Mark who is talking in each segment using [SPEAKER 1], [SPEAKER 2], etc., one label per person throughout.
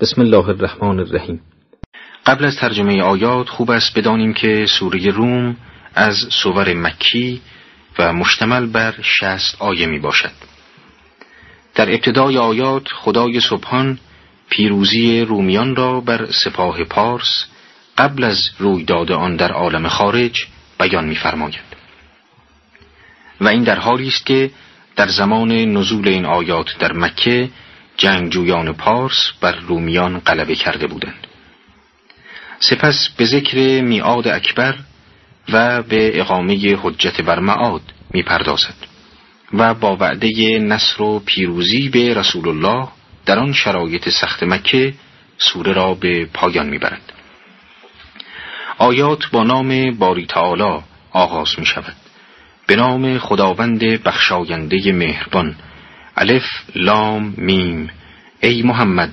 [SPEAKER 1] بسم الله الرحمن الرحیم
[SPEAKER 2] قبل از ترجمه آیات خوب است بدانیم که سوره روم از سور مکی و مشتمل بر شست آیه می باشد. در ابتدای آیات خدای سبحان پیروزی رومیان را بر سپاه پارس قبل از رویداد آن در عالم خارج بیان می‌فرماید و این در حالی است که در زمان نزول این آیات در مکه جنگجویان پارس بر رومیان غلبه کرده بودند. سپس به ذکر میعاد اکبر و به اقامه حجت بر معاد می‌پردازد و با وعده نصر و پیروزی به رسول الله در آن شرایط سخت مکه سوره را به پایان می‌برد. آیات با نام باری تعالی آغاز می شود به نام خداوند بخشاینده مهربان الف لام میم. ای محمد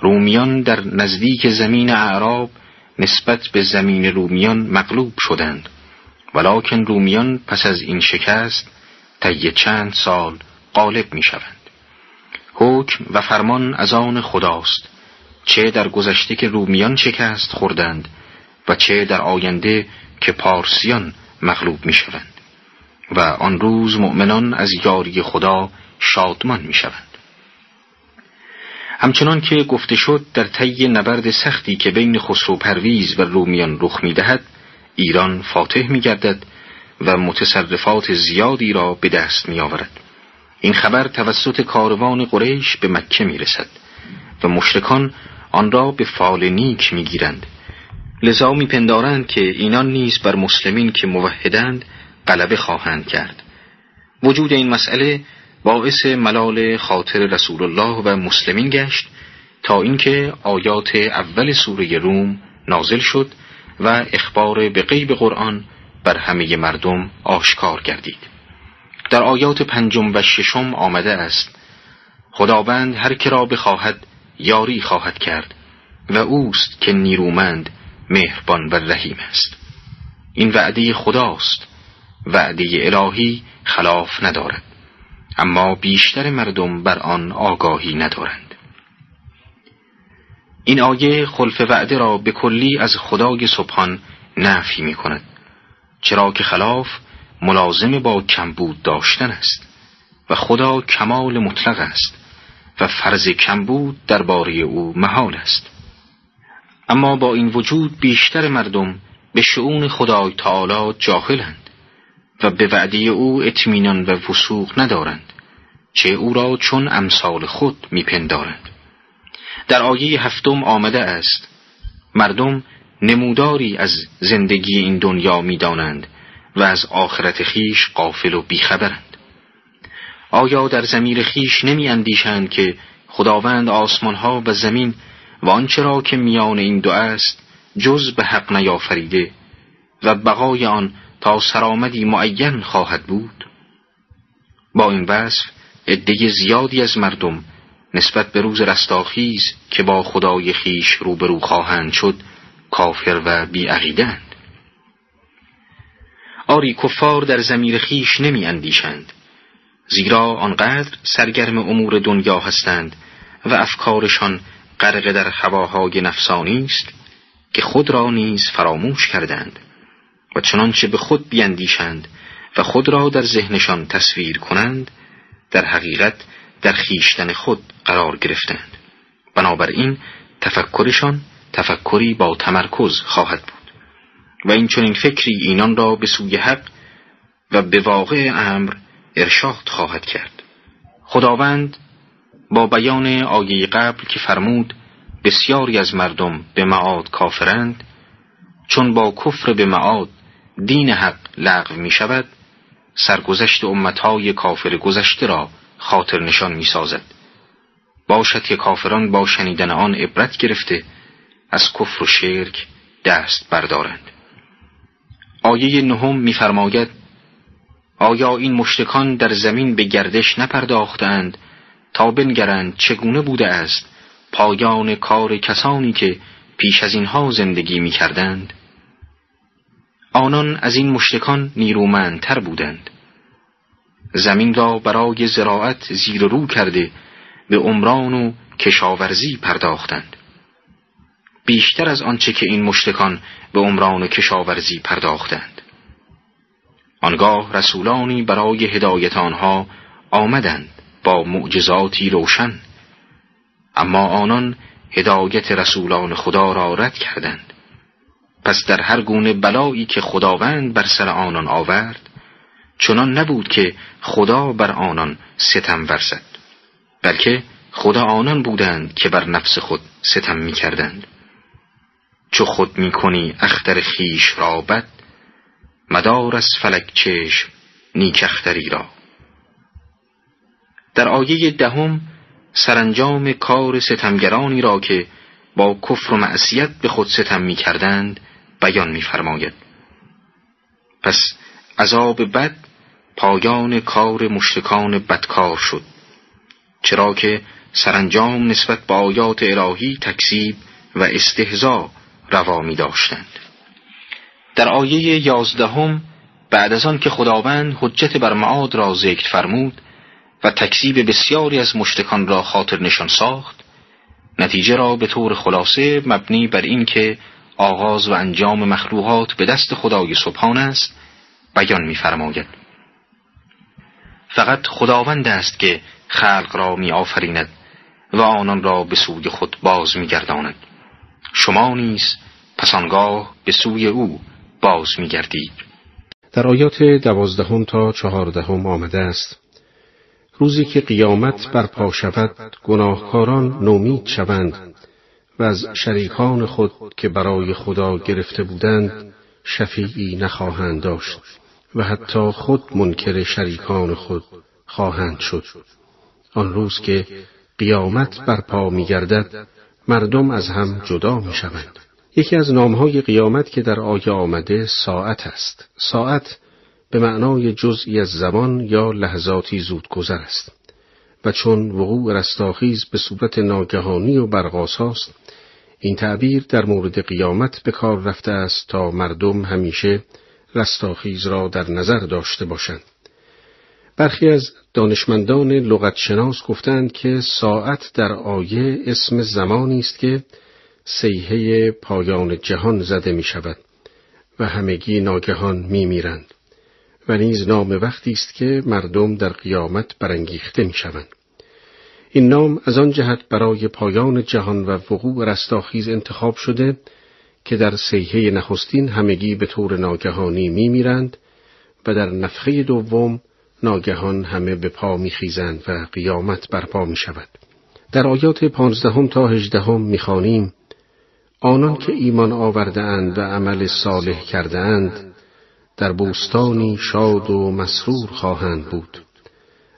[SPEAKER 2] رومیان در نزدیک زمین اعراب نسبت به زمین رومیان مغلوب شدند. ولکن رومیان پس از این شکست طی چند سال غالب می شوند حکم و فرمان از آن خداست. چه در گذشته که رومیان شکست خوردند و چه در آینده که پارسیان مغلوب می شوند و آن روز مؤمنان از یاری خدا شادمان می شوند همچنان که گفته شد در طی نبرد سختی که بین خسرو پرویز و رومیان رخ می دهد ایران فاتح می گردد و متصرفات زیادی را به دست می آورد این خبر توسط کاروان قریش به مکه می رسد و مشرکان آن را به فال نیک می گیرند لذا میپندارند که اینان نیز بر مسلمین که موحدند غلبه خواهند کرد. وجود این مسئله باعث ملال خاطر رسول الله و مسلمین گشت تا اینکه آیات اول سوره روم نازل شد و اخبار به غیب قرآن بر همه مردم آشکار گردید. در آیات پنجم و ششم آمده است خداوند هر که را بخواهد یاری خواهد کرد و اوست که نیرومند مهربان و رحیم است. این وعده خداست وعده الهی خلاف ندارد. اما بیشتر مردم بر آن آگاهی ندارند. این آیه خلف وعده را به کلی از خدای سبحان نفی می کند چرا که خلاف ملازم با کمبود داشتن است و خدا کمال مطلق است و فرض کمبود درباره او محال است. اما با این وجود بیشتر مردم به شعون خدای تعالی جاهلند. و به وعده او اطمینان و وسوق ندارند چه او را چون امثال خود میپندارند. در آیه هفتم آمده است مردم نموداری از زندگی این دنیا می‌دانند و از آخرت خیش قافل و بیخبرند. آیا در زمیر خیش نمی اندیشند که خداوند آسمانها و زمین و آنچه را که میان این دو است جز به حق نیافریده و بقای آن تا سرآمدی معین خواهد بود. با این وصف عده زیادی از مردم نسبت به روز رستاخیز که با خدای خیش روبرو خواهند شد کافر و بیعقیدند. آری کفار در زمیر خیش نمی اندیشند زیرا آنقدر سرگرم امور دنیا هستند و افکارشان غرق در هواهای نفسانی است که خود را نیز فراموش کردند. و چنانچه به خود بیندیشند و خود را در ذهنشان تصویر کنند در حقیقت در خیشتن خود قرار گرفتند. بنابراین تفکرشان تفکری با تمرکز خواهد بود. و این چنین فکری اینان را به سوی حق و به واقع امر ارشاد خواهد کرد. خداوند با بیان آیه قبل که فرمود بسیاری از مردم به معاد کافرند چون با کفر به معاد دین حق لغو می شود سرگذشت امتهای کافر گذشته را خاطر نشان می سازد باشد که کافران با شنیدن آن عبرت گرفته از کفر و شرک دست بردارند. آیه نهم میفرماید آیا این مشتکان در زمین به گردش نپرداختند تا بنگرند چگونه بوده است پایان کار کسانی که پیش از اینها زندگی می کردند آنان از این مشتکان نیرومندتر بودند. زمین را برای زراعت زیر رو کرده به عمران و کشاورزی پرداختند. بیشتر از آنچه که این مشتکان به عمران و کشاورزی پرداختند. آنگاه رسولانی برای هدایت آنها آمدند با معجزاتی روشن. اما آنان هدایت رسولان خدا را رد کردند. پس در هر گونه بلایی که خداوند بر سر آنان آورد چنان نبود که خدا بر آنان ستم ورزد بلکه خدا آنان بودند که بر نفس خود ستم می کردند چو خود می کنی اختر خیش را بد مدار از فلک چشم نیک اختری را. در آیه دهم سرانجام کار ستمگرانی را که با کفر و معصیت به خود ستم می کردند بیان می فرماید. پس عذاب بد پایان کار مشتکان بدکار شد چرا که سرانجام نسبت به آیات الهی تکذیب و استهزا روا می داشتند در آیه یازدهم بعد از آن که خداوند حجت بر معاد را ذکر فرمود و تکذیب بسیاری از مشتکان را خاطر نشان ساخت نتیجه را به طور خلاصه مبنی بر این که آغاز و انجام مخلوقات به دست خدای سبحان است بیان می‌فرماید فقط خداوند است که خلق را می آفریند و آنان را به سوی خود باز می گرداند. شما نیز پس آنگاه به سوی او باز می گردید.
[SPEAKER 3] در آیات دوازدهم تا چهاردهم آمده است روزی که قیامت برپا شود گناهکاران نومید شوند و از شریکان خود که برای خدا گرفته بودند شفیعی نخواهند داشت و حتی خود منکر شریکان خود خواهند شد آن روز که قیامت برپا می گردد مردم از هم جدا می شوند. یکی از نامهای قیامت که در آیه آمده ساعت است. ساعت به معنای جزئی از زمان یا لحظاتی زودگذر است و چون وقوع رستاخیز به صورت ناگهانی و برقاساست این تعبیر در مورد قیامت به کار رفته است تا مردم همیشه رستاخیز را در نظر داشته باشند. برخی از دانشمندان لغت شناس گفتند که ساعت در آیه اسم زمانی است که سیحه پایان جهان زده می شود و همگی ناگهان می میرند و نیز نام وقتی است که مردم در قیامت برانگیخته می شوند. این نام از آن جهت برای پایان جهان و وقوع رستاخیز انتخاب شده که در سیحه نخستین همگی به طور ناگهانی می میرند و در نفخه دوم ناگهان همه به پا میخیزند و قیامت برپا می شود. در آیات پانزدهم تا هجدهم می‌خوانیم آنان که ایمان آورده اند و عمل صالح کرده اند در بوستانی شاد و مسرور خواهند بود.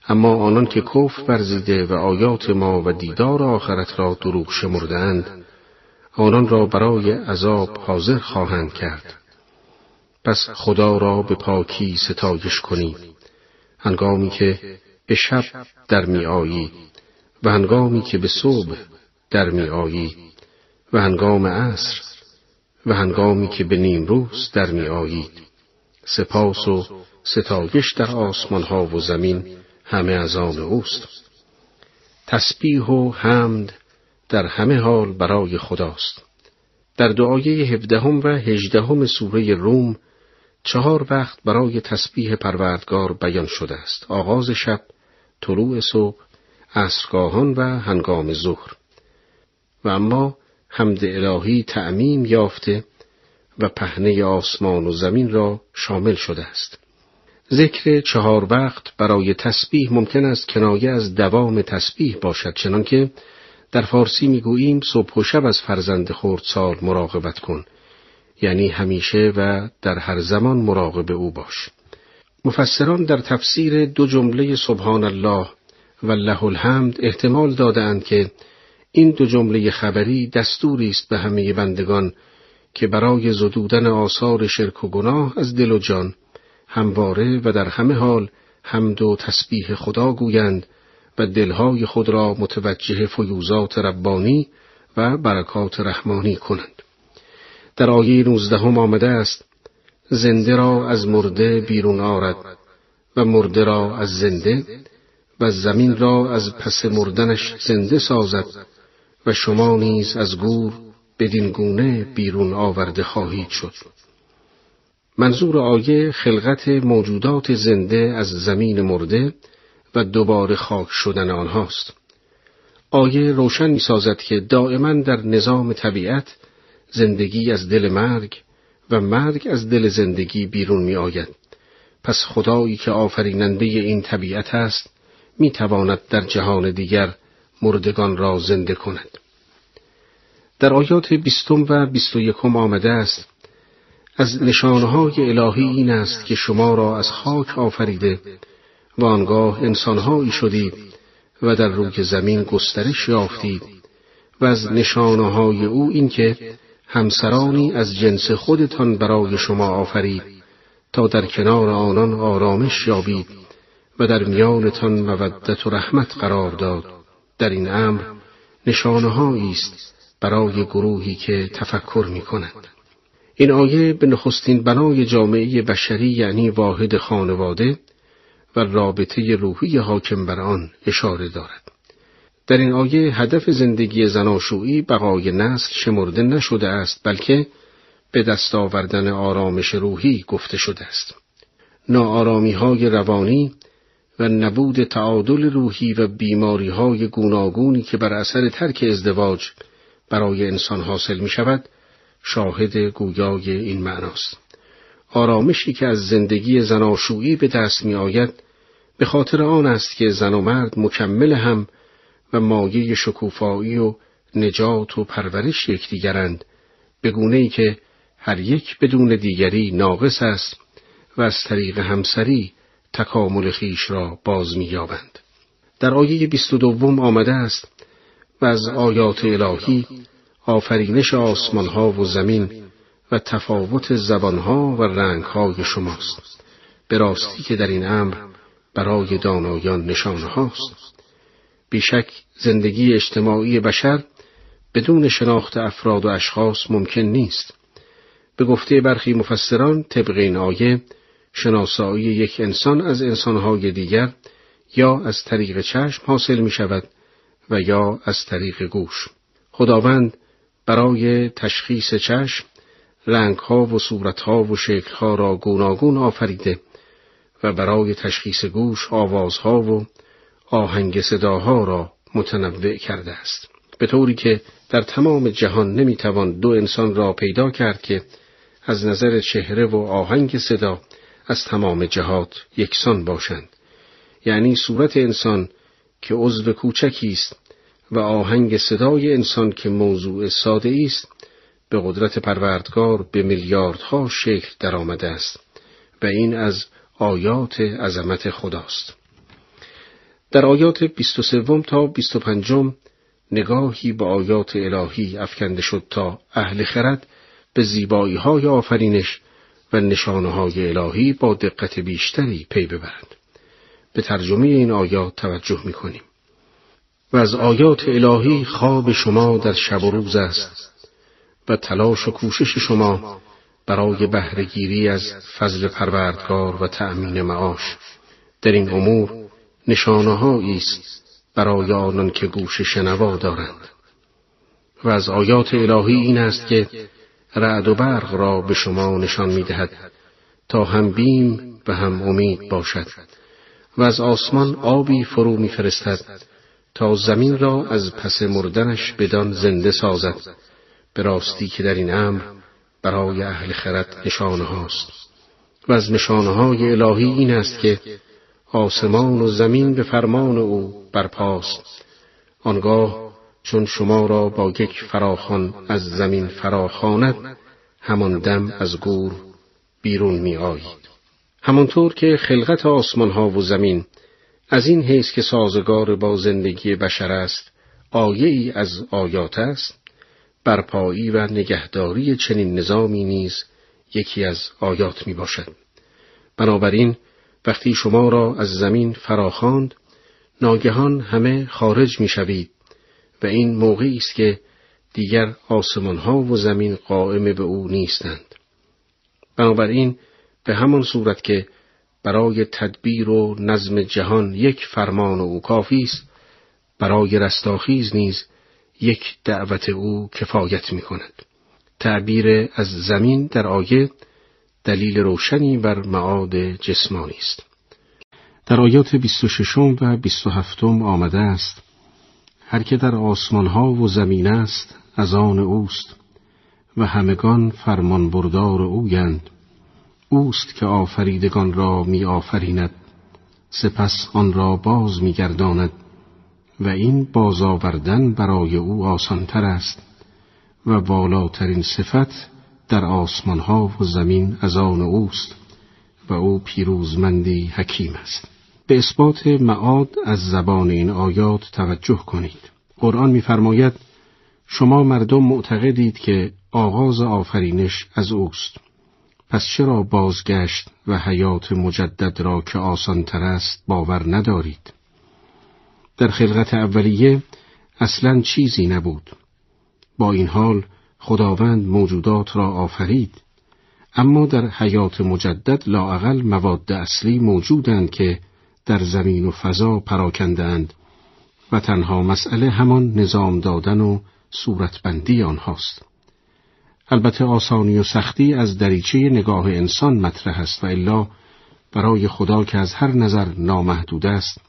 [SPEAKER 3] اما آنان که کفر ورزیده و آیات ما و دیدار آخرت را دروغ شمردند آنان را برای عذاب حاضر خواهند کرد. پس خدا را به پاکی ستایش کنید هنگامی که به شب در می آیید و هنگامی که به صبح در می آیید و هنگام عصر و هنگامی که به نیم روز در می آیید سپاس و ستایش در آسمان ها و زمین همه از آن اوست. تسبیح و حمد در همه حال برای خداست. در دعایه هفدهم و هجدهم سوره روم چهار وقت برای تسبیح پروردگار بیان شده است. آغاز شب طلوع صبح عصرگاهان و هنگام ظهر. و اما حمد الهی تعمیم یافته و پهنه آسمان و زمین را شامل شده است. ذکر چهار وقت برای تسبیح ممکن است کنایه از دوام تسبیح باشد چنانکه در فارسی می‌گوییم صبح و شب از فرزند سال مراقبت کن یعنی همیشه و در هر زمان مراقب او باش مفسران در تفسیر دو جمله سبحان الله و له الحمد احتمال دادند که این دو جمله خبری دستوری است به همه بندگان که برای زدودن آثار شرک و گناه از دل و جان همواره و در همه حال حمد و تسبیح خدا گویند و دلهای خود را متوجه فیوزات ربانی و برکات رحمانی کنند. در آیه نوزدهم آمده است زنده را از مرده بیرون آرد و مرده را از زنده و زمین را از پس مردنش زنده سازد و شما نیز از گور بدین گونه بیرون آورده خواهید شد منظور آیه خلقت موجودات زنده از زمین مرده و دوباره خاک شدن آنهاست آیه روشن می سازد که دائما در نظام طبیعت زندگی از دل مرگ و مرگ از دل زندگی بیرون می آید. پس خدایی که آفریننده این طبیعت است می تواند در جهان دیگر مردگان را زنده کند. در آیات بیستم و بیست و یکم آمده است از نشانهای الهی این است که شما را از خاک آفریده و آنگاه انسانهایی شدید و در روی زمین گسترش یافتید و از نشانهای او این که همسرانی از جنس خودتان برای شما آفرید تا در کنار آنان آرامش یابید و در میانتان مودت و رحمت قرار داد. در این امر نشانه است برای گروهی که تفکر می کند. این آیه به نخستین بنای جامعه بشری یعنی واحد خانواده و رابطه روحی حاکم بر آن اشاره دارد. در این آیه هدف زندگی زناشویی بقای نسل شمرده نشده است بلکه به دست آوردن آرامش روحی گفته شده است. ناآرامی های روانی و نبود تعادل روحی و بیماری های گوناگونی که بر اثر ترک ازدواج برای انسان حاصل می شود شاهد گویای این معناست. آرامشی که از زندگی زناشویی به دست می آید به خاطر آن است که زن و مرد مکمل هم و مایه شکوفایی و نجات و پرورش یکدیگرند به گونه ای که هر یک بدون دیگری ناقص است و از طریق همسری تکامل خیش را باز می‌یابند. در آیه بیست و دوم آمده است و از آیات الهی آفرینش آسمانها و زمین و تفاوت زبانها و رنگهای شماست. به راستی که در این امر برای دانایان نشانه هاست. بیشک زندگی اجتماعی بشر بدون شناخت افراد و اشخاص ممکن نیست. به گفته برخی مفسران طبق این آیه شناسایی یک انسان از انسانهای دیگر یا از طریق چشم حاصل می شود و یا از طریق گوش. خداوند برای تشخیص چشم رنگها و صورتها و شکلها را گوناگون آفریده و برای تشخیص گوش آوازها و آهنگ صداها را متنوع کرده است به طوری که در تمام جهان نمی‌توان دو انسان را پیدا کرد که از نظر چهره و آهنگ صدا از تمام جهات یکسان باشند یعنی صورت انسان که عضو کوچکی است و آهنگ صدای انسان که موضوع ساده است به قدرت پروردگار به میلیاردها شکل درآمده است و این از آیات عظمت خداست در آیات 23 تا 25 نگاهی به آیات الهی افکنده شد تا اهل خرد به زیبایی های آفرینش و نشانه های الهی با دقت بیشتری پی ببرند. به ترجمه این آیات توجه می کنیم. و از آیات الهی خواب شما در شب و روز است و تلاش و کوشش شما برای بهرهگیری از فضل پروردگار و تأمین معاش در این امور نشانه است برای آنان که گوش شنوا دارند و از آیات الهی این است که رعد و برق را به شما نشان می دهد تا هم بیم و هم امید باشد و از آسمان آبی فرو می فرستد تا زمین را از پس مردنش بدان زنده سازد. به راستی که در این امر برای اهل خرد نشانه هاست. و از نشانه های الهی این است که آسمان و زمین به فرمان او برپاست. آنگاه چون شما را با یک فراخان از زمین فراخواند همان دم از گور بیرون می آیید. همانطور که خلقت آسمان ها و زمین از این حیث که سازگار با زندگی بشر است آیه ای از آیات است برپایی و نگهداری چنین نظامی نیز یکی از آیات می باشد. بنابراین وقتی شما را از زمین فراخواند ناگهان همه خارج می شوید و این موقعی است که دیگر آسمان ها و زمین قائم به او نیستند. بنابراین به همان صورت که برای تدبیر و نظم جهان یک فرمان او کافی است برای رستاخیز نیز یک دعوت او کفایت می کند. تعبیر از زمین در آیه دلیل روشنی بر معاد جسمانی است. در آیات 26 و 27 آمده است هر که در آسمان ها و زمین است از آن اوست و همگان فرمان بردار اویند اوست که آفریدگان را می آفریند سپس آن را باز می گرداند و این بازآوردن برای او آسانتر است و بالاترین صفت در آسمان ها و زمین از آن اوست و او پیروزمندی حکیم است. به اثبات معاد از زبان این آیات توجه کنید. قرآن می‌فرماید شما مردم معتقدید که آغاز آفرینش از اوست. پس چرا بازگشت و حیات مجدد را که آسانتر است باور ندارید؟ در خلقت اولیه اصلا چیزی نبود. با این حال خداوند موجودات را آفرید. اما در حیات مجدد لاعقل مواد اصلی موجودند که در زمین و فضا پراکندند و تنها مسئله همان نظام دادن و صورتبندی آنهاست. البته آسانی و سختی از دریچه نگاه انسان مطرح است و الا برای خدا که از هر نظر نامحدود است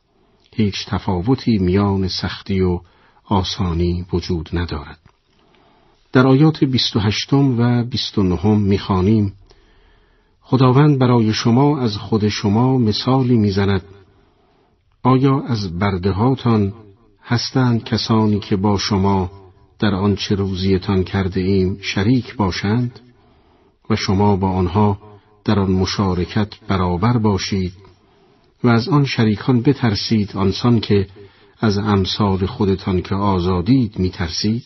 [SPEAKER 3] هیچ تفاوتی میان سختی و آسانی وجود ندارد. در آیات 28 و 29 می‌خوانیم خداوند برای شما از خود شما مثالی می‌زند آیا از بردهاتان هستند کسانی که با شما در آنچه روزیتان کرده ایم شریک باشند و شما با آنها در آن مشارکت برابر باشید و از آن شریکان بترسید آنسان که از امثال خودتان که آزادید میترسید؟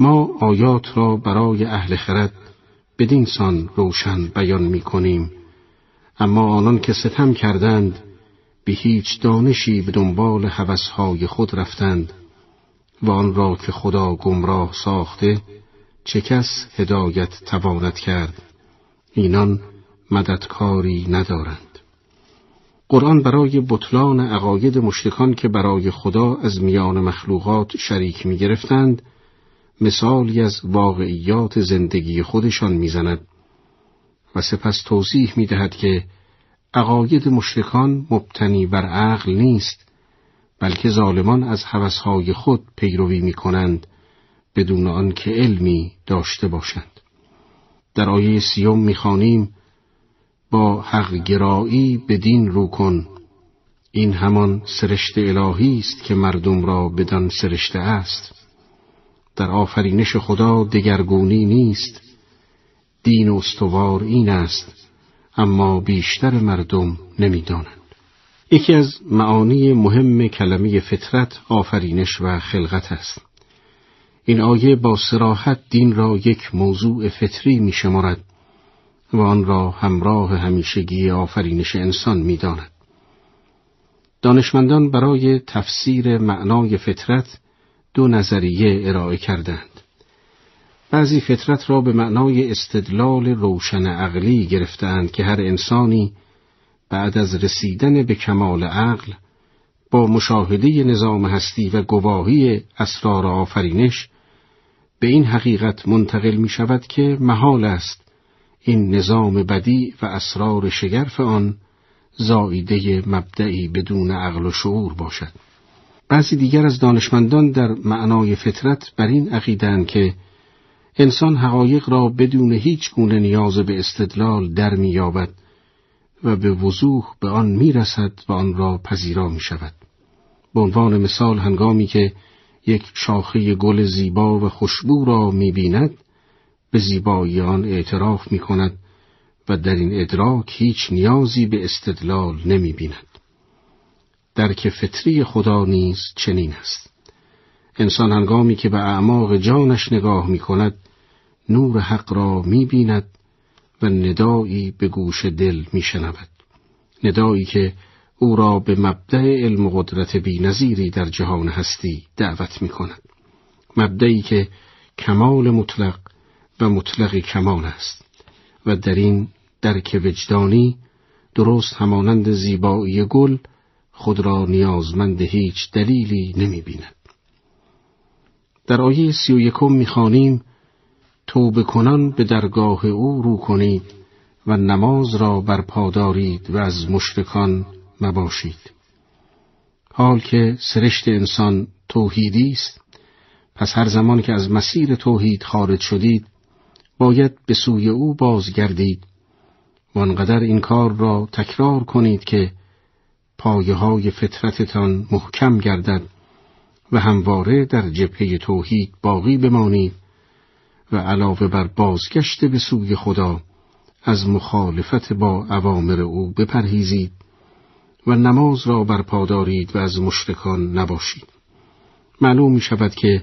[SPEAKER 3] ما آیات را برای اهل خرد بدین سان روشن بیان می کنیم اما آنان که ستم کردند به هیچ دانشی به دنبال هوسهای خود رفتند. و آن را که خدا گمراه ساخته چه کس هدایت تواند کرد؟ اینان مددکاری ندارند. قرآن برای بطلان عقاید مشتکان که برای خدا از میان مخلوقات شریک می گرفتند مثالی از واقعیات زندگی خودشان می‌زند. و سپس توضیح می دهد که عقاید مشرکان مبتنی بر عقل نیست. بلکه ظالمان از هوسهای خود پیروی می کنند بدون آنکه علمی داشته باشند. در آیه سیوم می‌خوانیم با حق گرایی بدین رو کن. این همان سرشت الهی است که مردم را بدان سرشته است. در آفرینش خدا دگرگونی نیست. دین استوار این است اما بیشتر مردم نمی‌دانند. یکی از معانی مهم کلمه فطرت آفرینش و خلقت است. این آیه با سراحت دین را یک موضوع فطری می شمارد و آن را همراه همیشگی آفرینش انسان می داند. دانشمندان برای تفسیر معنای فطرت دو نظریه ارائه کردند. بعضی فطرت را به معنای استدلال روشن عقلی گرفتند که هر انسانی بعد از رسیدن به کمال عقل با مشاهده نظام هستی و گواهی اسرار آفرینش به این حقیقت منتقل می شود که محال است این نظام بدی و اسرار شگرف آن زایده مبدعی بدون عقل و شعور باشد. بعضی دیگر از دانشمندان در معنای فطرت بر این عقیدند که انسان حقایق را بدون هیچ گونه نیاز به استدلال در میابد و به وضوح به آن می‌رسد و آن را پذیرا می شود. به عنوان مثال هنگامی که یک شاخه گل زیبا و خوشبو را می بیند به زیبایی آن اعتراف می کند و در این ادراک هیچ نیازی به استدلال نمی بیند. درک فطری خدا نیز چنین است. انسان هنگامی که به اعماق جانش نگاه می کند نور حق را می بیند و ندایی به گوش دل می شنود. ندایی که او را به مبدع علم و قدرت بی در جهان هستی دعوت می کند. مبدعی که کمال مطلق و مطلق کمال است و در این درک وجدانی درست همانند زیبایی گل خود را نیازمند هیچ دلیلی نمی بیند.
[SPEAKER 2] در آیه سی و یکم می‌خوانیم توبه کنان به درگاه او رو کنید و نماز را برپا دارید و از مشرکان مباشید. حال که سرشت انسان توحیدی است پس هر زمان که از مسیر توحید خارج شدید باید به سوی او بازگردید و آنقدر این کار را تکرار کنید که پایه های فطرتتان محکم گردد و همواره در جبهه توحید باقی بمانید. و علاوه بر بازگشت به سوی خدا از مخالفت با اوامر او بپرهیزید و نماز را برپا دارید و از مشرکان نباشید. معلوم می شود که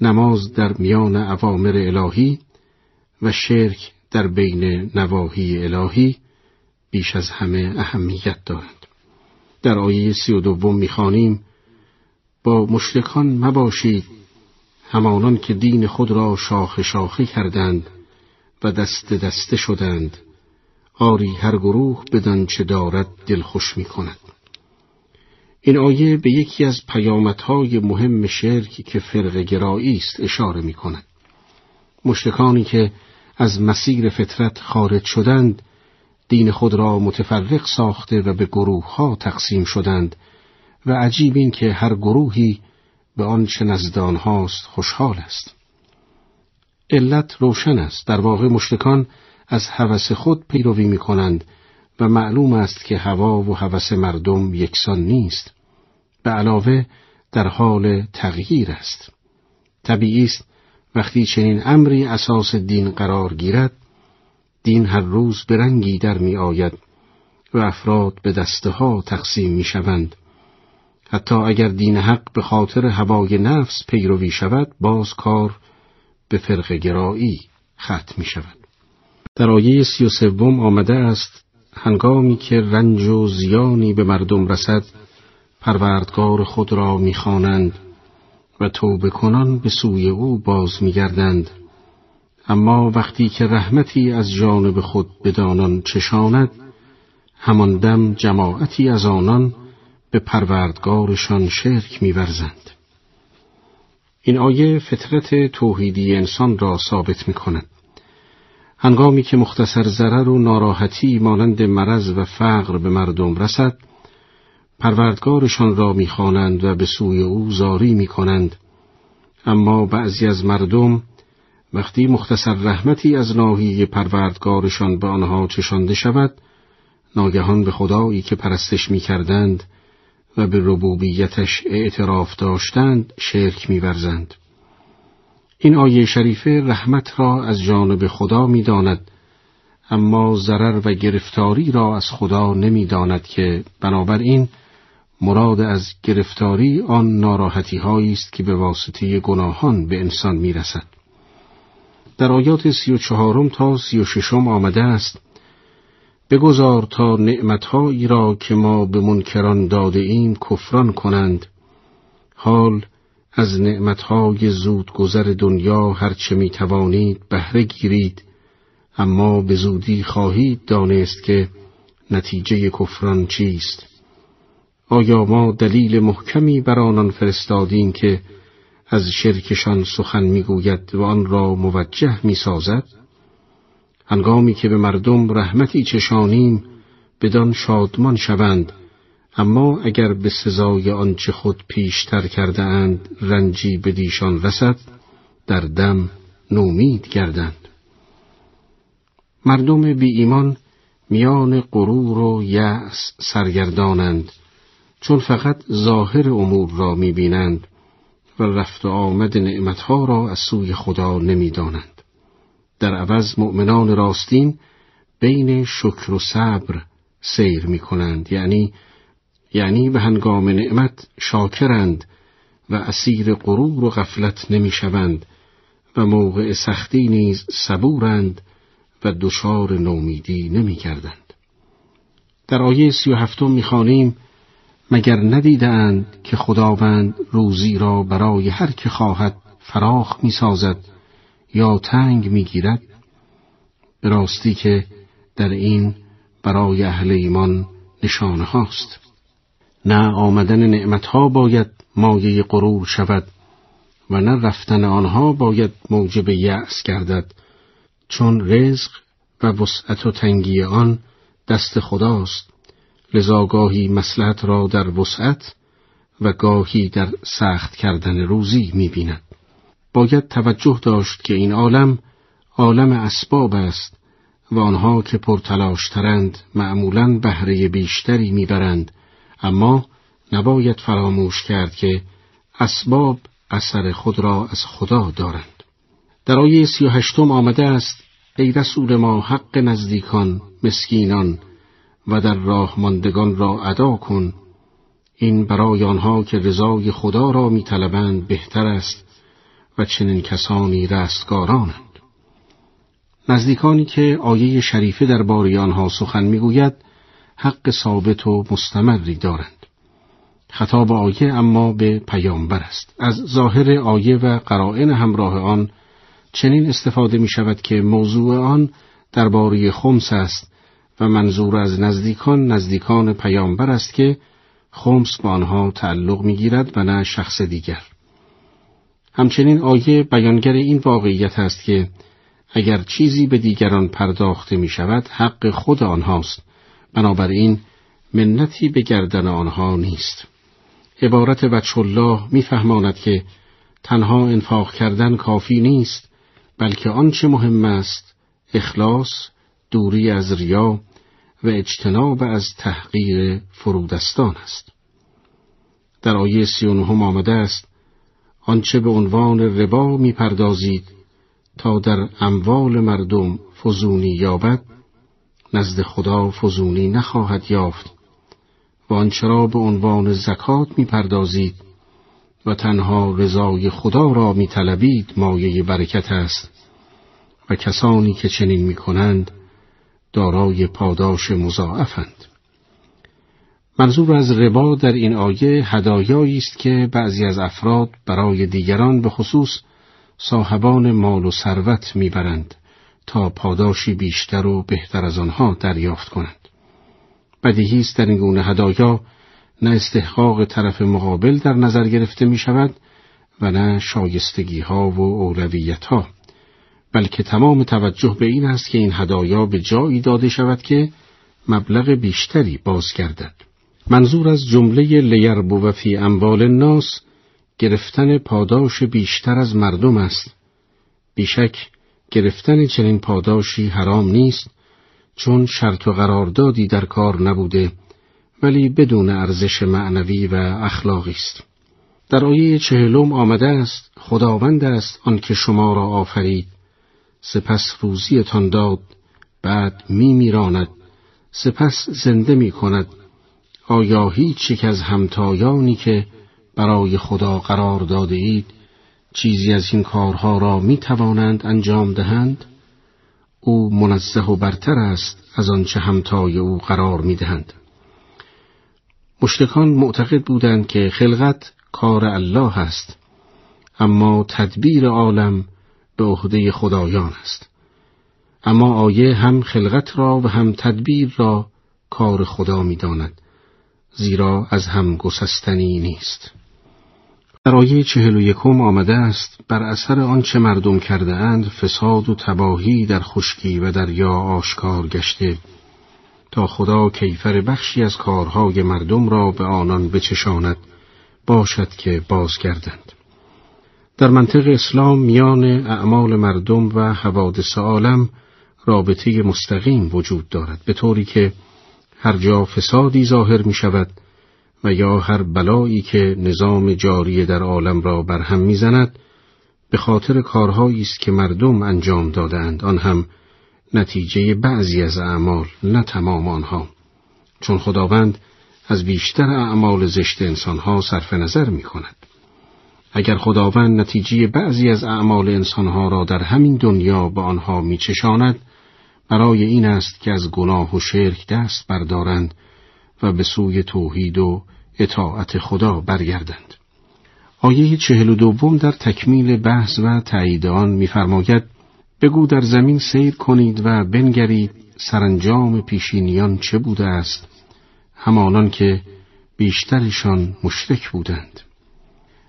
[SPEAKER 2] نماز در میان اوامر الهی و شرک در بین نواهی الهی بیش از همه اهمیت دارد. در آیه سی و دوم با مشرکان مباشید همانان که دین خود را شاخ شاخه کردند و دست دسته شدند آری هر گروه بدان چه دارد دلخوش می کند. این آیه به یکی از پیامدهای مهم شرک که فرق گرایی است اشاره می کند. مشرکانی که از مسیر فطرت خارج شدند دین خود را متفرق ساخته و به گروه ها تقسیم شدند و عجیب این که هر گروهی به آنچه نزد آنهاست خوشحال است. علت روشن است. در واقع مشتکان از هوس خود پیروی می کنند و معلوم است که هوا و هوس مردم یکسان نیست. به علاوه در حال تغییر است. طبیعی است وقتی چنین امری اساس دین قرار گیرد دین هر روز به رنگی در می آید و افراد به دسته ها تقسیم می شوند حتی اگر دین حق به خاطر هوای نفس پیروی شود باز کار به فرق گرایی ختم می شود. در آیه سی و سوم آمده است هنگامی که رنج و زیانی به مردم رسد پروردگار خود را می‌خوانند و توبه کنان به سوی او باز میگردند اما وقتی که رحمتی از جانب خود بدانان چشاند همان دم جماعتی از آنان به پروردگارشان شرک میورزند این آیه فطرت توحیدی انسان را ثابت می کند. هنگامی که مختصر ضرر و ناراحتی مانند مرض و فقر به مردم رسد پروردگارشان را می‌خوانند و به سوی او زاری می کنند اما بعضی از مردم وقتی مختصر رحمتی از ناحیه پروردگارشان به آنها چشانده شود ناگهان به خدایی که پرستش می کردند و به ربوبیتش اعتراف داشتند شرک میورزند. این آیه شریفه رحمت را از جانب خدا می‌داند اما ضرر و گرفتاری را از خدا نمی‌داند که بنابراین مراد از گرفتاری آن ناراحتی است که به واسطه گناهان به انسان می‌رسد. در آیات سی و چهارم تا سی و ششم آمده است بگذار تا نعمتهایی را که ما به منکران داده ایم کفران کنند. حال از نعمتهای زود گذر دنیا هرچه می توانید بهره گیرید. اما به زودی خواهید دانست که نتیجه کفران چیست. آیا ما دلیل محکمی بر آنان فرستادیم که از شرکشان سخن می‌گوید و آن را موجه می‌سازد؟ هنگامی که به مردم رحمتی چشانیم بدان شادمان شوند. اما اگر به سزای آنچه خود پیشتر کرده اند رنجی به دیشان رسد در دم نومید گردند. مردم بی ایمان میان غرور و یأس سرگردانند چون فقط ظاهر امور را می‌بینند و رفت و آمد نعمتها را از سوی خدا نمی‌دانند. در عوض مؤمنان راستین بین شکر و صبر سیر می کنند یعنی یعنی به هنگام نعمت شاکرند و اسیر غرور و غفلت نمی شوند و موقع سختی نیز صبورند و دچار نومیدی نمی کردند. در آیه سی و هفتم می خانیم مگر ندیدند که خداوند روزی را برای هر که خواهد فراخ می سازد یا تنگ می‌گیرد؟ به راستی که در این برای اهل ایمان نشانه هاست نه آمدن نعمتها باید مایه غرور شود و نه رفتن آنها باید موجب یأس گردد چون رزق و وسعت و تنگی آن دست خداست. لذا گاهی مسلحت را در وسعت و گاهی در سخت کردن روزی می‌بیند. باید توجه داشت که این عالم عالم اسباب است و آنها که پرتلاشترند معمولا بهره بیشتری می‌برند. اما نباید فراموش کرد که اسباب اثر خود را از خدا دارند. در آیه سی و هشتم آمده است ای رسول ما حق نزدیکان مسکینان و در راه ماندگان را ادا کن. این برای آنها که رضای خدا را میطلبند بهتر است و چنین کسانی رستگارانند. نزدیکانی که آیه شریفه در باری آنها سخن می‌گوید حق ثابت و مستمری دارند. خطاب آیه اما به پیامبر است. از ظاهر آیه و قرائن همراه آن چنین استفاده می شود که موضوع آن درباره خمس است و منظور از نزدیکان نزدیکان پیامبر است که خمس با آنها تعلق می گیرد و نه شخص دیگر. همچنین آیه بیانگر این واقعیت است که اگر چیزی به دیگران پرداخته می شود حق خود آنهاست بنابراین منتی به گردن آنها نیست. عبارت وچه الله میفهماند که تنها انفاق کردن کافی نیست بلکه آنچه مهم است اخلاص دوری از ریا و اجتناب از تحقیر فرودستان است در آیه سی آمده است آنچه به عنوان ربا می‌پردازید تا در اموال مردم فزونی یابد نزد خدا فزونی نخواهد یافت. و آنچه را به عنوان زکات می‌پردازید و تنها رضای خدا را میطلبید مایه برکت است. و کسانی که چنین می‌کنند دارای پاداش مضاعفند. منظور از ربا در این آیه هدایایی است که بعضی از افراد برای دیگران به خصوص صاحبان مال و ثروت می‌برند تا پاداشی بیشتر و بهتر از آنها دریافت کنند. بدیهی است در این گونه هدایا نه استحقاق طرف مقابل در نظر گرفته می شود و نه شایستگی ها و اولویت ها بلکه تمام توجه به این است که این هدایا به جایی داده شود که مبلغ بیشتری باز گردد منظور از جمله لیربو و فی اموال الناس گرفتن پاداش بیشتر از مردم است. بیشک گرفتن چنین پاداشی حرام نیست چون شرط و قراردادی در کار نبوده ولی بدون ارزش معنوی و اخلاقی است. در آیه چهلم آمده است خداوند است آنکه شما را آفرید. سپس روزیتان داد بعد می میراند سپس زنده می کند آیا هیچ از همتایانی که برای خدا قرار داده اید چیزی از این کارها را می توانند انجام دهند؟ او منزه و برتر است از آنچه همتای او قرار می دهند. مشتکان معتقد بودند که خلقت کار الله است اما تدبیر عالم به عهده خدایان است اما آیه هم خلقت را و هم تدبیر را کار خدا می داند زیرا از هم گسستنی نیست. آیه چهل و یکم آمده است بر اثر آنچه مردم کرده اند فساد و تباهی در خشکی و دریا آشکار گشته. تا خدا کیفر بخشی از کارهای مردم را به آنان بچشاند باشد که بازگردند. در منطق اسلام میان اعمال مردم و حوادث عالم رابطه مستقیم وجود دارد به طوری که هر جا فسادی ظاهر می شود و یا هر بلایی که نظام جاری در عالم را برهم می‌زند به خاطر کارهایی است که مردم انجام دادند آن هم نتیجه بعضی از اعمال نه تمام آنها چون خداوند از بیشتر اعمال زشت انسانها صرف نظر می کند. اگر خداوند نتیجه بعضی از اعمال انسانها را در همین دنیا به آنها می چشاند برای این است که از گناه و شرک دست بردارند و به سوی توحید و اطاعت خدا برگردند. آیه چهل و دوم در تکمیل بحث و تایید آن می‌فرماید بگو در زمین سیر کنید و بنگرید سرانجام پیشینیان چه بوده است همانان که بیشترشان مشرک بودند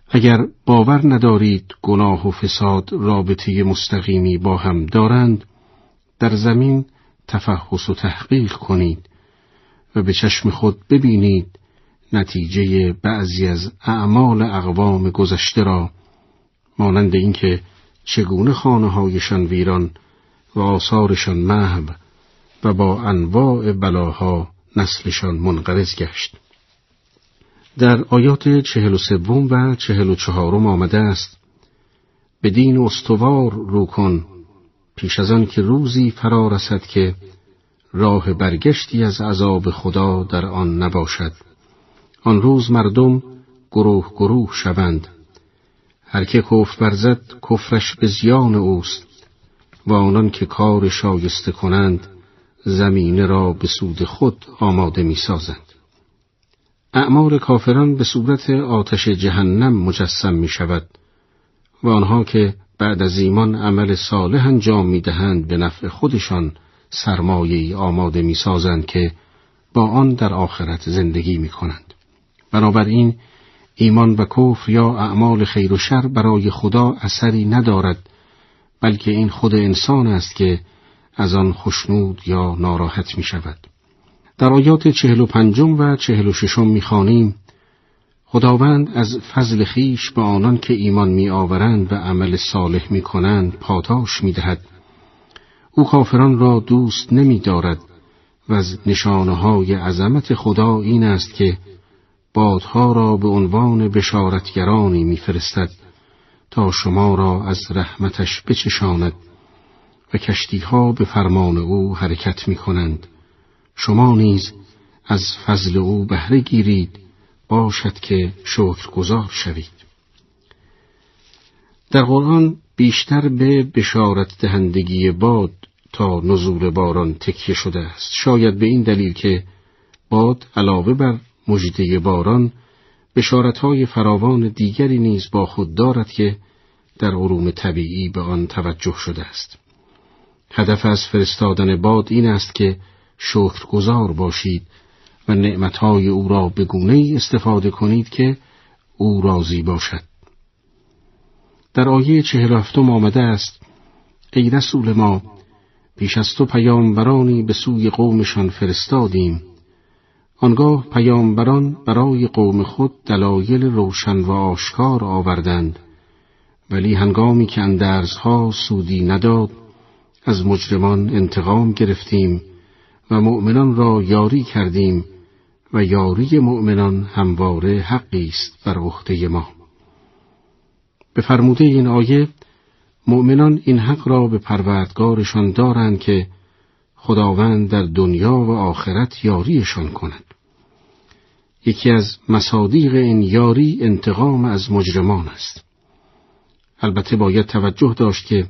[SPEAKER 2] اگر باور ندارید گناه و فساد رابطه مستقیمی با هم دارند در زمین تفحص و تحقیق کنید و به چشم خود ببینید نتیجه بعضی از اعمال اقوام گذشته را مانند اینکه چگونه خانه هایشان ویران و آثارشان محو و با انواع بلاها نسلشان منقرض گشت. در آیات چهل و سوم و چهل و چهارم آمده است به استوار رو کن پیش از آن که روزی فرا رسد که راه برگشتی از عذاب خدا در آن نباشد. آن روز مردم گروه گروه شوند. هر که کفر برزد کفرش به زیان اوست. و آنان که کار شایسته کنند زمینه را به سود خود آماده می سازند. اعمال کافران به صورت آتش جهنم مجسم می شود و آنها که بعد از ایمان عمل صالح انجام می دهند به نفع خودشان سرمایه آماده می سازند که با آن در آخرت زندگی می کنند. بنابراین ایمان و کفر یا اعمال خیر و شر برای خدا اثری ندارد بلکه این خود انسان است که از آن خشنود یا ناراحت می شود. در آیات چهل و پنجم و چهل و ششم می خانیم خداوند از فضل خیش به آنان که ایمان می آورند و عمل صالح می کنند پاداش می دهد. او کافران را دوست نمی دارد و از نشانه های عظمت خدا این است که بادها را به عنوان بشارتگرانی میفرستد تا شما را از رحمتش بچشاند و کشتیها به فرمان او حرکت می کنند. شما نیز از فضل او بهره گیرید باشد که شکرگزار شوید. در قرآن بیشتر به بشارت دهندگی باد تا نزول باران تکیه شده است. شاید به این دلیل که باد علاوه بر مجده باران بشارتهای فراوان دیگری نیز با خود دارد که در علوم طبیعی به آن توجه شده است. هدف از فرستادن باد این است که شکرگزار باشید و نعمتهای او را به گونه استفاده کنید که او راضی باشد. در آیه چهل هفتم آمده است ای رسول ما پیش از تو پیامبرانی به سوی قومشان فرستادیم آنگاه پیامبران برای قوم خود دلایل روشن و آشکار آوردند ولی هنگامی که اندرزها سودی نداد از مجرمان انتقام گرفتیم و مؤمنان را یاری کردیم و یاری مؤمنان همواره حقی است بر عهده ما به فرموده این آیه مؤمنان این حق را به پروردگارشان دارند که خداوند در دنیا و آخرت یاریشان کند. یکی از مصادیق این یاری انتقام از مجرمان است. البته باید توجه داشت که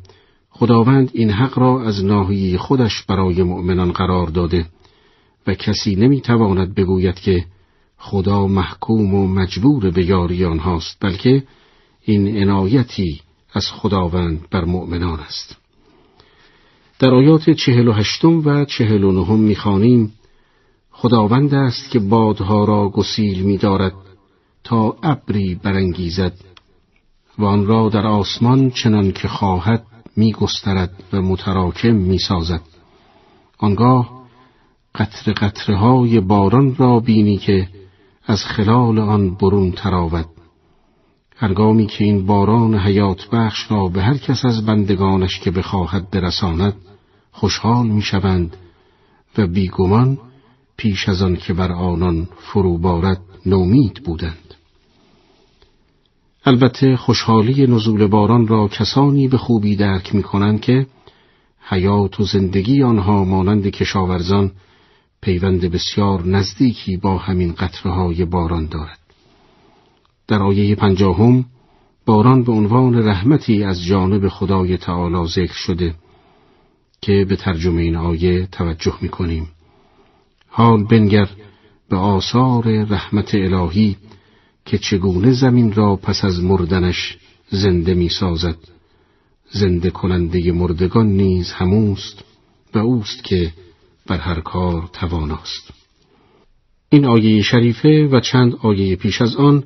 [SPEAKER 2] خداوند این حق را از ناحیه خودش برای مؤمنان قرار داده و کسی نمی‌تواند بگوید که خدا محکوم و مجبور به یاری آنهاست بلکه این عنایتی از خداوند بر مؤمنان است. در آیات چهل و هشتم و چهل و نهم می‌خوانیم خداوند است که بادها را گسیل می‌دارد تا ابری برانگیزد و آن را در آسمان چنان که خواهد میگسترد و متراکم می‌سازد آنگاه قطر قطره های باران را بینی که از خلال آن برون تراود. هرگامی که این باران حیات بخش را به هر کس از بندگانش که بخواهد برساند خوشحال می‌شوند و بیگمان پیش از آن که بر آنان فرو بارد نومید بودند. البته خوشحالی نزول باران را کسانی به خوبی درک می کنند که حیات و زندگی آنها مانند کشاورزان پیوند بسیار نزدیکی با همین قطره های باران دارد. در آیه پنجاهم باران به عنوان رحمتی از جانب خدای تعالی ذکر شده که به ترجمه این آیه توجه می کنیم. حال بنگر به آثار رحمت الهی که چگونه زمین را پس از مردنش زنده می سازد زنده کننده مردگان نیز هموست و اوست که بر هر کار تواناست. این آیه شریفه و چند آیه پیش از آن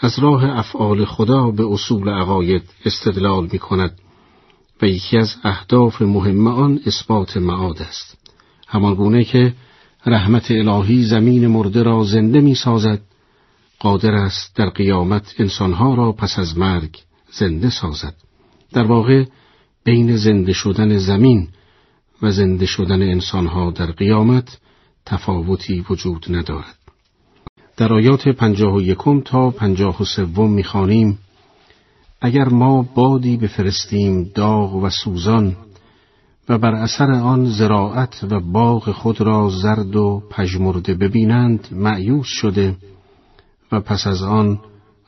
[SPEAKER 2] از راه افعال خدا به اصول عقاید استدلال می کند و یکی از اهداف مهم آن اثبات معاد است. همان گونه که رحمت الهی زمین مرده را زنده می سازد قادر است در قیامت انسانها را پس از مرگ زنده سازد. در واقع بین زنده شدن زمین و زنده شدن انسانها در قیامت تفاوتی وجود ندارد. در آیات پنجاه و یکم تا پنجاه و سوم می‌خوانیم اگر ما بادی بفرستیم داغ و سوزان و بر اثر آن زراعت و باغ خود را زرد و پژمرده ببینند معیوس شده و پس از آن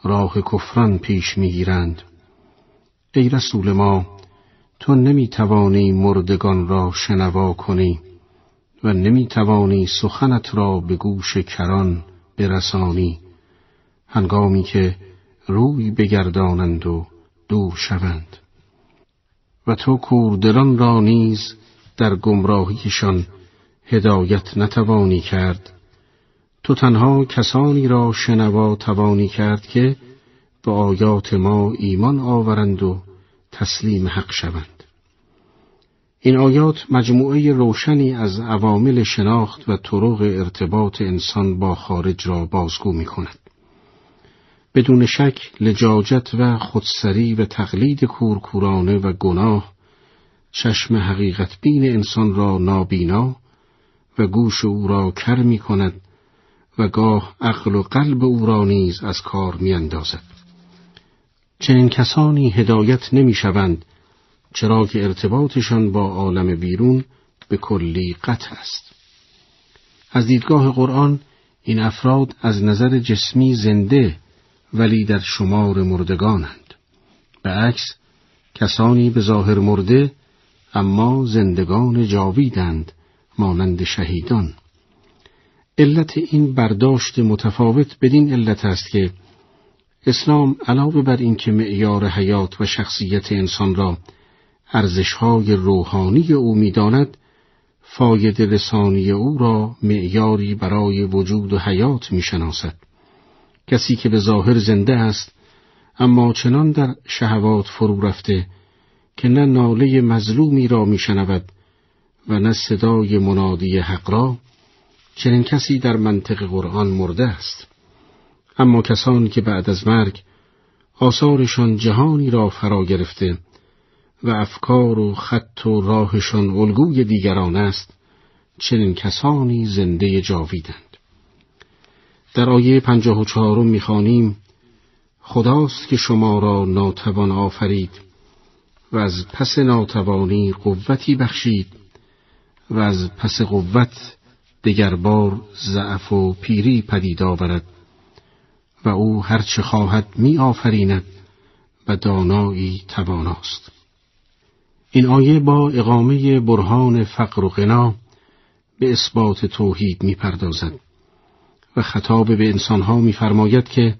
[SPEAKER 2] راه کفران پیش می‌گیرند. ای رسول ما تو نمی توانی مردگان را شنوا کنی و نمی توانی سخنت را به گوش کران برسانی. هنگامی که روی بگردانند و دور شوند. و تو کوردلان را نیز در گمراهیشان هدایت نتوانی کرد. تو تنها کسانی را شنوا توانی کرد که به آیات ما ایمان آورند و تسلیم حق شوند این آیات مجموعه روشنی از عوامل شناخت و طرق ارتباط انسان با خارج را بازگو می کند. بدون شک لجاجت و خودسری و تقلید کورکورانه و گناه چشم حقیقت بین انسان را نابینا و گوش او را کر می کند و گاه عقل و قلب او را نیز از کار می اندازد. چنین کسانی هدایت نمی شوند چرا که ارتباطشان با عالم بیرون به کلی قطع است. از دیدگاه قرآن این افراد از نظر جسمی زنده ولی در شمار مردگانند. به عکس کسانی به ظاهر مرده اما زندگان جاویدند مانند شهیدان. علت این برداشت متفاوت بدین علت است که اسلام علاوه بر اینکه معیار حیات و شخصیت انسان را ارزشهای روحانی او می‌داند فاید رسانی او را معیاری برای وجود و حیات می‌شناسد. کسی که به ظاهر زنده است اما چنان در شهوات فرو رفته که نه ناله مظلومی را میشنود و نه صدای منادی حق را چنین کسی در منطق قرآن مرده است. اما کسانی که بعد از مرگ آثارشان جهانی را فرا گرفته و افکار و خط و راهشان الگوی دیگران است چنین کسانی زنده جاویدند. در آیه پنجاه و چهارم می‌خوانیم خداست که شما را ناتوان آفرید و از پس ناتوانی قوتی بخشید و از پس قوت دگر بار ضعف و پیری پدید آورد. و او هرچه خواهد می آفریند و دانایی تواناست. این آیه با اقامه برهان فقر و غنا به اثبات توحید می پردازد و خطاب به انسانها میفرماید که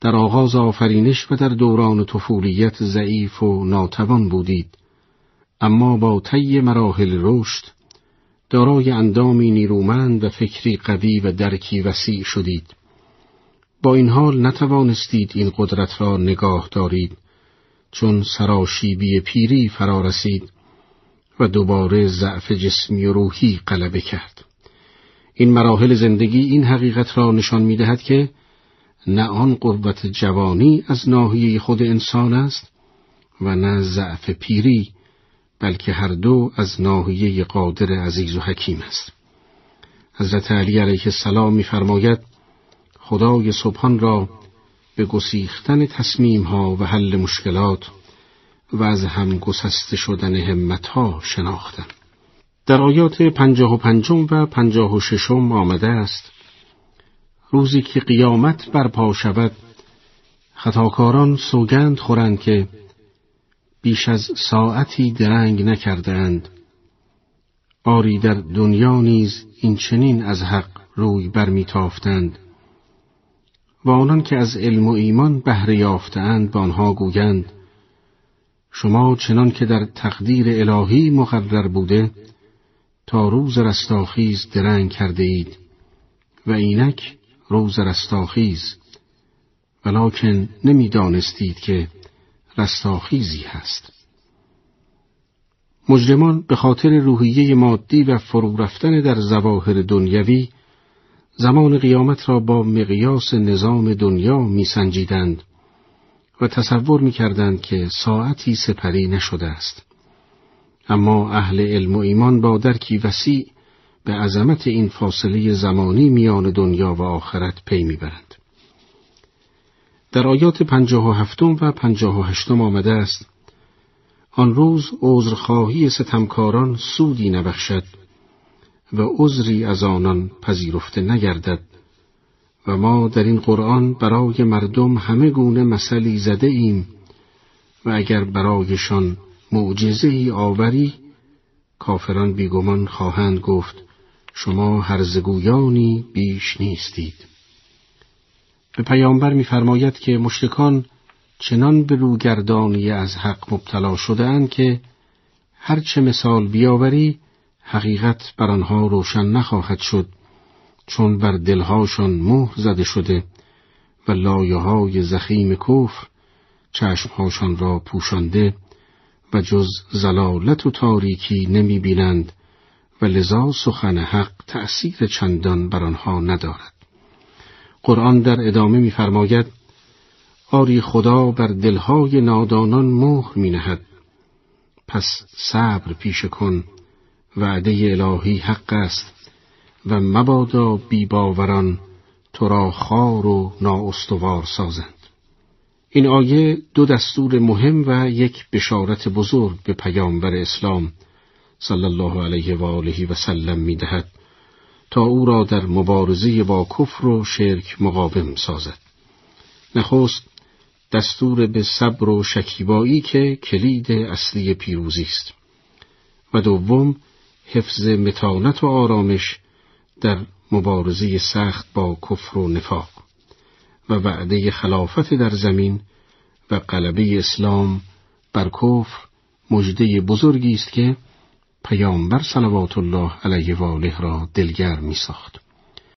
[SPEAKER 2] در آغاز آفرینش و در دوران طفولیت ضعیف و ناتوان بودید اما با طی مراحل رشد دارای اندامی نیرومند و فکری قوی و درکی وسیع شدید. با این حال نتوانستید این قدرت را نگاه دارید. چون سراشیبی پیری فرا رسید و دوباره ضعف جسمی و روحی غلبه کرد. این مراحل زندگی این حقیقت را نشان می دهد که نه آن قوت جوانی از ناحیه خود انسان است و نه ضعف پیری بلکه هر دو از ناحیه قادر عزیز و حکیم است. حضرت علی علیه السلام می‌فرماید خدای سبحان را به گسیختن تصمیم ها و حل مشکلات و از هم گسسته شدن همت ها شناختن. در آیات پنجاه و پنجم و پنجاه و ششم آمده است روزی که قیامت برپا شود خطاکاران سوگند خورند که بیش از ساعتی درنگ نکردند آری در دنیا نیز این چنین از حق روی برمیتافتند. و آنان که از علم و ایمان بهره یافتهاند به آنها گویند شما چنان که در تقدیر الهی مقرر بوده تا روز رستاخیز درنگ کرده اید و اینک روز رستاخیز ولکن نمی‌دانستید که رستاخیزی هست. مجرمان به خاطر روحیه مادی و فرو رفتن در زواهر دنیوی زمان قیامت را با مقیاس نظام دنیا میسنجیدند و تصور می‌کردند که ساعتی سپری نشده است. اما اهل علم و ایمان با درکی وسیع به عظمت این فاصله زمانی میان دنیا و آخرت پی می‌برند. در آیات پنجاه و هفتم و پنجاه و هشتم آمده است آن روز عذرخواهی ستمکاران سودی نبخشد. و عذری از آنان پذیرفته نگردد. و ما در این قرآن برای مردم همه گونه مثلی زده ایم و اگر برایشان معجزه ای آوری کافران بیگمان خواهند گفت شما هرزگویانی بیش نیستید. به پیامبر می‌فرماید که مشتکان چنان به روگردانی از حق مبتلا شدهاند که هرچه مثال بیاوری حقیقت بر آنها روشن نخواهد شد چون بر دلهاشان مهر زده شده و لایه های زخیم کفر چشمهاشان را پوشانده و جز زلالت و تاریکی نمی بینند و لذا سخن حق تأثیر چندان بر آنها ندارد. قرآن در ادامه می‌فرماید آری خدا بر دلهای نادانان مهر می نهد. پس صبر پیش کن وعده الهی حق است و مبادا بیباوران تو را خار و نااستوار سازند. این آیه دو دستور مهم و یک بشارت بزرگ به پیامبر اسلام صلی الله علیه و آله و سلم می دهد تا او را در مبارزه با کفر و شرک مقاوم سازد. نخست دستور به صبر و شکیبایی که کلید اصلی پیروزی است. و دوم حفظ متانت و آرامش در مبارزه سخت با کفر و نفاق و وعده خلافت در زمین و غلبه اسلام بر کفر مژده بزرگی است که پیامبر صلوات الله علیه و آله را دلگر می ساخت.